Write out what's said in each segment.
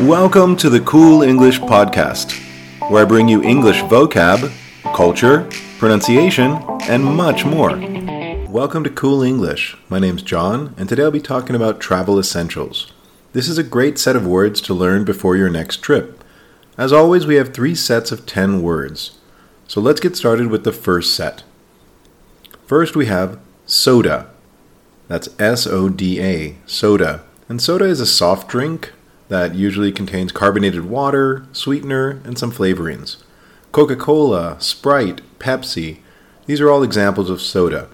Welcome to the Cool English Podcast, where I bring you English vocab, culture, pronunciation, and much more. Welcome to Cool English. My name's John, and today I'll be talking about travel essentials. This is a great set of words to learn before your next trip. As always, we have three sets of 10 words. So let's get started with the first set. First, we have soda. That's S O D A, soda. And soda is a soft drink that usually contains carbonated water, sweetener, and some flavorings. Coca Cola, Sprite, Pepsi, these are all examples of soda.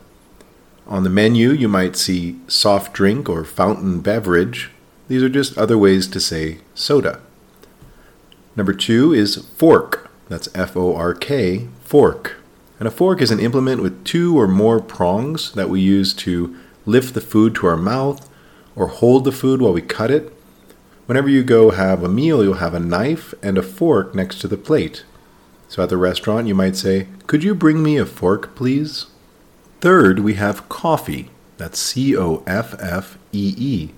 On the menu, you might see soft drink or fountain beverage. These are just other ways to say soda. Number two is fork. That's F O R K, fork. And a fork is an implement with two or more prongs that we use to lift the food to our mouth or hold the food while we cut it. Whenever you go have a meal, you'll have a knife and a fork next to the plate. So at the restaurant, you might say, Could you bring me a fork, please? Third, we have coffee. That's C O F F E E.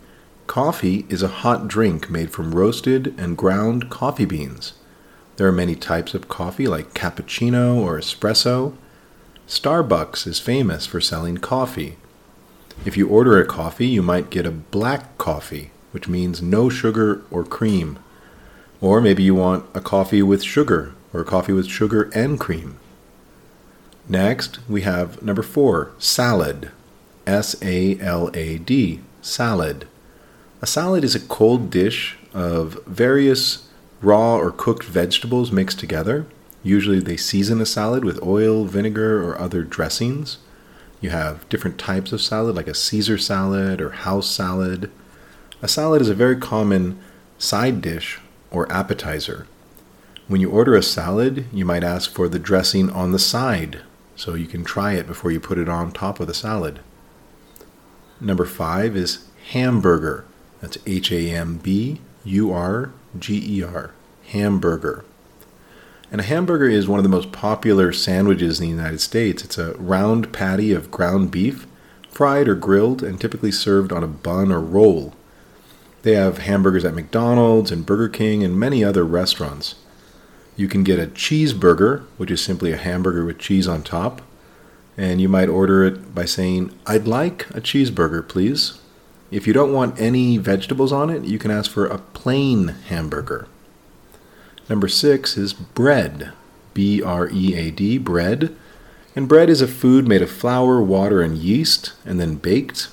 Coffee is a hot drink made from roasted and ground coffee beans. There are many types of coffee, like cappuccino or espresso. Starbucks is famous for selling coffee. If you order a coffee, you might get a black coffee, which means no sugar or cream. Or maybe you want a coffee with sugar, or a coffee with sugar and cream. Next, we have number four, salad. S A L A D, salad. A salad is a cold dish of various raw or cooked vegetables mixed together. Usually they season a salad with oil, vinegar, or other dressings. You have different types of salad, like a Caesar salad or house salad. A salad is a very common side dish or appetizer. When you order a salad, you might ask for the dressing on the side so you can try it before you put it on top of the salad. Number five is hamburger. That's H A M B U R G E R, hamburger. And a hamburger is one of the most popular sandwiches in the United States. It's a round patty of ground beef, fried or grilled, and typically served on a bun or roll. They have hamburgers at McDonald's and Burger King and many other restaurants. You can get a cheeseburger, which is simply a hamburger with cheese on top, and you might order it by saying, I'd like a cheeseburger, please. If you don't want any vegetables on it, you can ask for a plain hamburger. Number six is bread. B R E A D, bread. And bread is a food made of flour, water, and yeast, and then baked.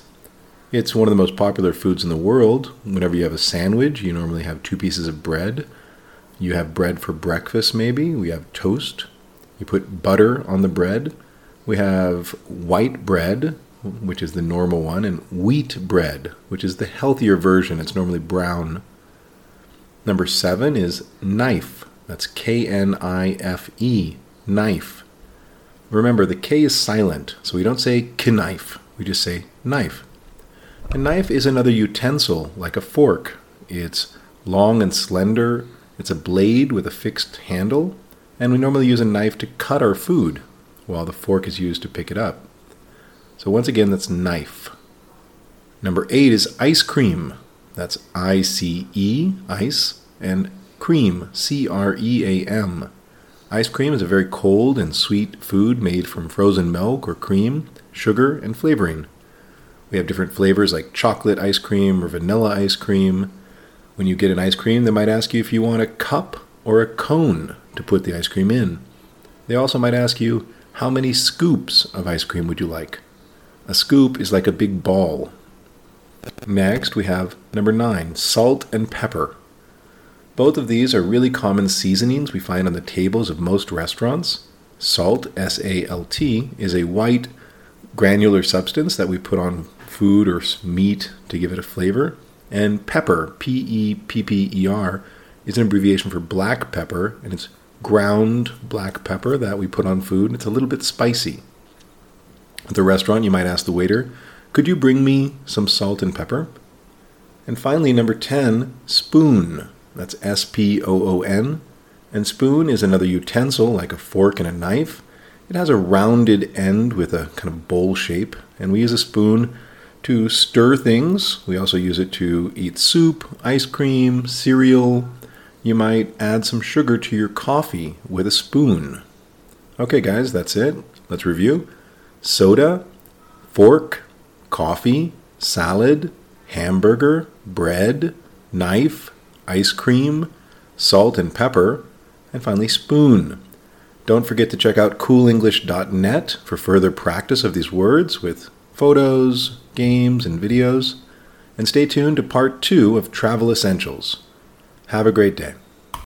It's one of the most popular foods in the world. Whenever you have a sandwich, you normally have two pieces of bread. You have bread for breakfast, maybe. We have toast. You put butter on the bread. We have white bread, which is the normal one, and wheat bread, which is the healthier version. It's normally brown. Number seven is knife. That's K N I F E, knife. Remember, the K is silent, so we don't say knife, we just say knife. A knife is another utensil, like a fork. It's long and slender, it's a blade with a fixed handle, and we normally use a knife to cut our food, while the fork is used to pick it up. So once again, that's knife. Number eight is ice cream. That's I C E, ice, and cream, C R E A M. Ice cream is a very cold and sweet food made from frozen milk or cream, sugar, and flavoring. We have different flavors like chocolate ice cream or vanilla ice cream. When you get an ice cream, they might ask you if you want a cup or a cone to put the ice cream in. They also might ask you, how many scoops of ice cream would you like? A scoop is like a big ball. Next, we have number nine salt and pepper. Both of these are really common seasonings we find on the tables of most restaurants. Salt, S A L T, is a white granular substance that we put on food or meat to give it a flavor. And pepper, P E P P E R, is an abbreviation for black pepper, and it's ground black pepper that we put on food. It's a little bit spicy. At the restaurant, you might ask the waiter, Could you bring me some salt and pepper? And finally, number 10, spoon. That's S P O O N. And spoon is another utensil like a fork and a knife. It has a rounded end with a kind of bowl shape, and we use a spoon to stir things. We also use it to eat soup, ice cream, cereal. You might add some sugar to your coffee with a spoon. Okay, guys, that's it. Let's review soda, fork, coffee, salad, hamburger, bread, knife, ice cream, salt and pepper, and finally spoon. Don't forget to check out coolenglish.net for further practice of these words with photos, games, and videos. And stay tuned to part two of Travel Essentials. Have a great day.